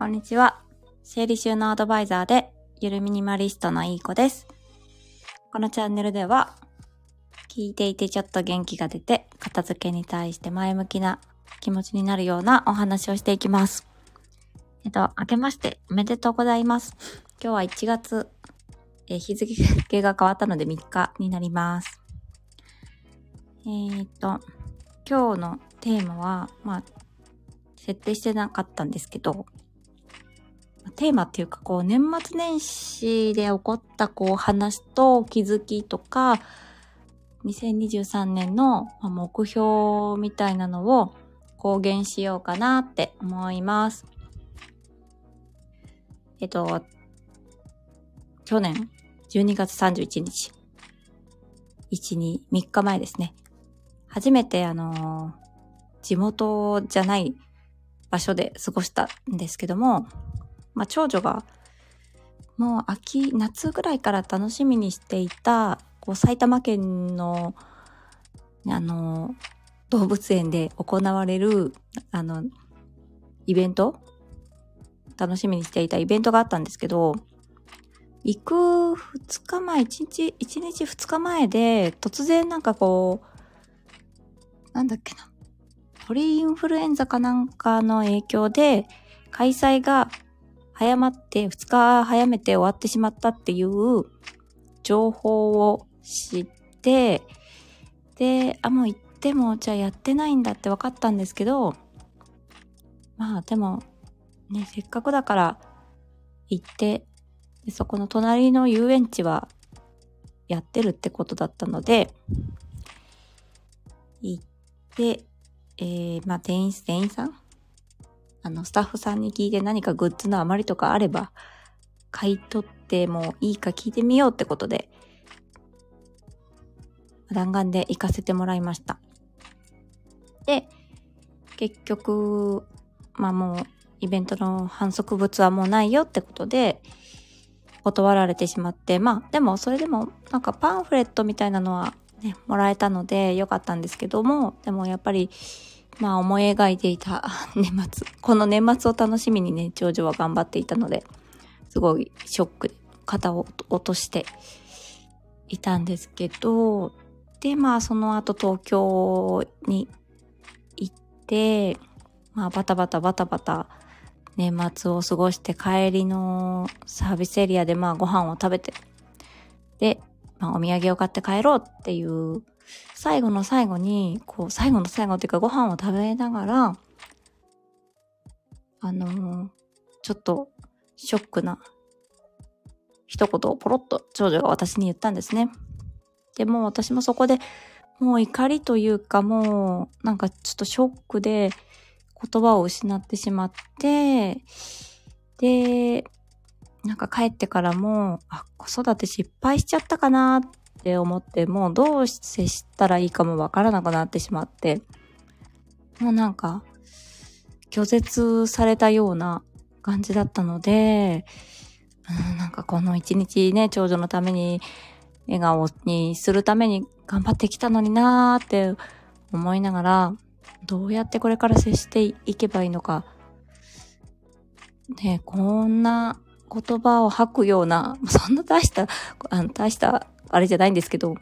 こんにちは。整理収納アドバイザーで、ゆるミニマリストのいい子です。このチャンネルでは、聞いていてちょっと元気が出て、片付けに対して前向きな気持ちになるようなお話をしていきます。えっと、明けましておめでとうございます。今日は1月、え日付が変わったので3日になります。えーっと、今日のテーマは、まあ、設定してなかったんですけど、テーマっていうか、こう、年末年始で起こった、こう、話と気づきとか、2023年の目標みたいなのを公言しようかなって思います。えっと、去年12月31日、1、2、3日前ですね。初めてあの地元じゃない場所で過ごしたんですけども、まあ、長女がもう秋、夏ぐらいから楽しみにしていた、こう埼玉県の、あの、動物園で行われる、あの、イベント楽しみにしていたイベントがあったんですけど、行く2日前、1日、1日2日前で、突然なんかこう、なんだっけな。鳥インフルエンザかなんかの影響で、開催が早まって、2日早めて終わってしまったっていう情報を知って、で、あ、もう行っても、じゃあやってないんだって分かったんですけど、まあでも、ね、せっかくだから行って、でそこの隣の遊園地はやってるってことだったので、行って、えー、まあ店員、店員さんあの、スタッフさんに聞いて何かグッズの余りとかあれば、買い取ってもいいか聞いてみようってことで、弾丸で行かせてもらいました。で、結局、まあもう、イベントの反則物はもうないよってことで、断られてしまって、まあでもそれでもなんかパンフレットみたいなのはね、もらえたので良かったんですけども、でもやっぱりまあ思い描いていた 年末、この年末を楽しみにね、長女は頑張っていたので、すごいショックで肩を落としていたんですけど、で、まあその後東京に行って、まあバタバタバタバタ年末を過ごして帰りのサービスエリアでまあご飯を食べて、で、まあお土産を買って帰ろうっていう最後の最後に、こう、最後の最後っていうかご飯を食べながら、あのーちょっとショックな一言をポロッと長女が私に言ったんですね。でも私もそこでもう怒りというかもうなんかちょっとショックで言葉を失ってしまって、で、なんか帰ってからも、あ、子育て失敗しちゃったかなって思って、もうどう接したらいいかもわからなくなってしまって、もうなんか、拒絶されたような感じだったので、うん、なんかこの一日ね、長女のために、笑顔にするために頑張ってきたのになーって思いながら、どうやってこれから接していけばいいのか、ね、こんな言葉を吐くような、そんな大した、あの大したあれじゃないんですけど、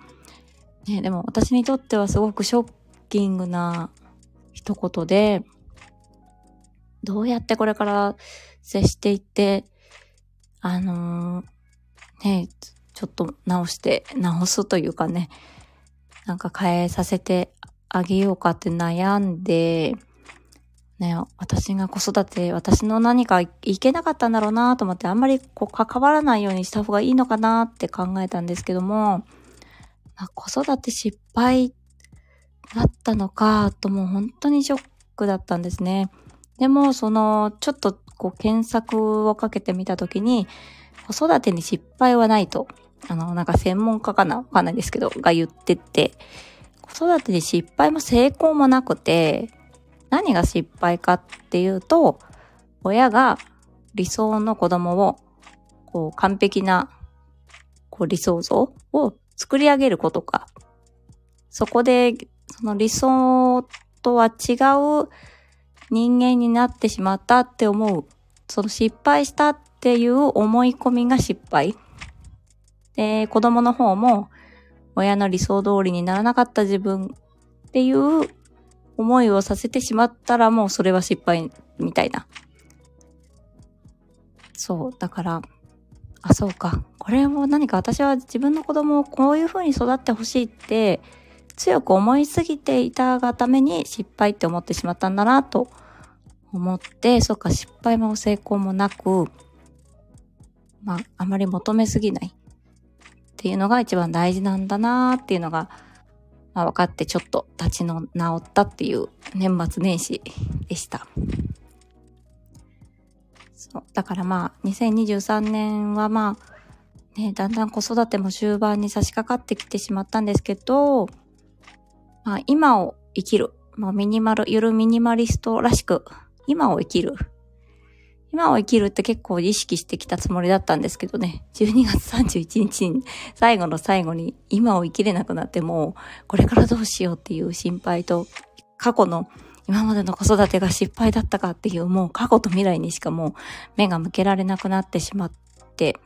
ね、でも私にとってはすごくショッキングな一言で、どうやってこれから接していって、あのーね、ちょっと直して、直すというかね、なんか変えさせてあげようかって悩んで、ね、私が子育て、私の何かいけなかったんだろうなと思って、あんまりこう関わらないようにした方がいいのかなって考えたんですけども、まあ子育て失敗だったのかともう本当にショックだったんですね。でも、その、ちょっとこう検索をかけてみたときに、子育てに失敗はないと、あの、なんか専門家かな？わかんないですけど、が言ってて、子育てに失敗も成功もなくて、何が失敗かっていうと、親が理想の子供を、こう、完璧な、こう、理想像を作り上げることか。そこで、その理想とは違う人間になってしまったって思うその失敗したっていう思い込みが失敗。で、子供の方も親の理想通りにならなかった自分っていう思いをさせてしまったらもうそれは失敗みたいな。そう。だから、あ、そうか。これも何か私は自分の子供をこういう風に育ってほしいって強く思いすぎていたがために失敗って思ってしまったんだなと思って、そうか、失敗も成功もなく、まあ、あまり求めすぎないっていうのが一番大事なんだなっていうのが、まあ、分かってちょっと立ちの直ったっていう年末年始でした。そう。だからまあ、2023年はまあ、ね、だんだん子育ても終盤に差し掛かってきてしまったんですけど、まあ、今を生きる。まあ、ミニマル、ゆるミニマリストらしく、今を生きる。今を生きるって結構意識してきたつもりだったんですけどね、12月31日に最後の最後に今を生きれなくなってもこれからどうしようっていう心配と過去の今までの子育てが失敗だったかっていうもう過去と未来にしかもう目が向けられなくなってしまって、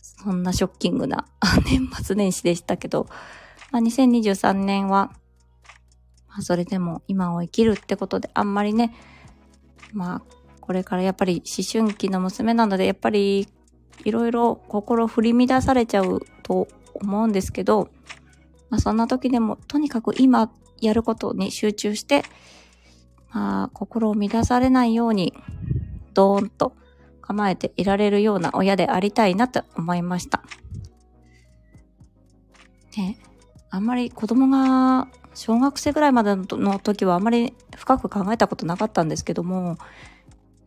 そんなショッキングな 年末年始でしたけど、まあ、2023年は、まあ、それでも今を生きるってことであんまりね、まあ、これからやっぱり思春期の娘なので、やっぱりいろいろ心振り乱されちゃうと思うんですけど、まあ、そんな時でもとにかく今やることに集中して、まあ、心を乱されないように、ドーンと構えていられるような親でありたいなと思いました。ね、あんまり子供が小学生ぐらいまでの時はあまり深く考えたことなかったんですけども、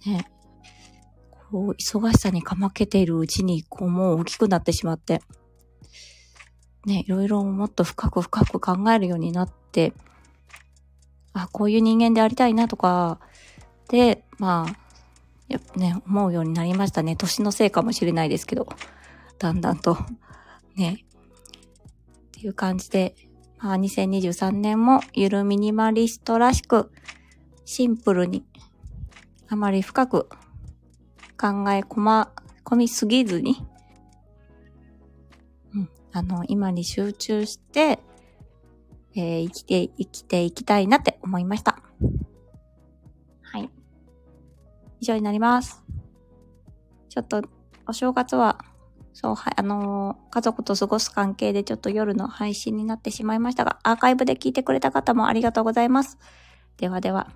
ね、こう、忙しさにかまけているうちに、こう、もう大きくなってしまって、ね、いろいろもっと深く深く考えるようになって、あ、こういう人間でありたいなとか、で、まあ、やね、思うようになりましたね。年のせいかもしれないですけど、だんだんと、ね、っていう感じで、まあ、2023年もゆるミニマリストらしく、シンプルに、あまり深く考え込ま、込みすぎずに、うんあの、今に集中して、えー、生きて、生きていきたいなって思いました。はい。以上になります。ちょっと、お正月は、そう、はい、あのー、家族と過ごす関係でちょっと夜の配信になってしまいましたが、アーカイブで聞いてくれた方もありがとうございます。ではでは、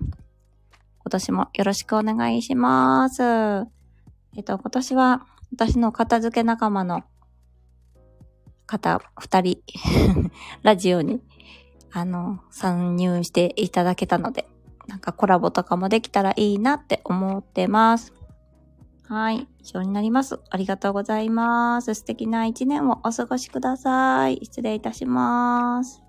今年もよろしくお願いします。えっと、今年は私の片付け仲間の方、二人 ラジオに、あの、参入していただけたので、なんかコラボとかもできたらいいなって思ってます。はい。以上になります。ありがとうございます。素敵な一年をお過ごしください。失礼いたします。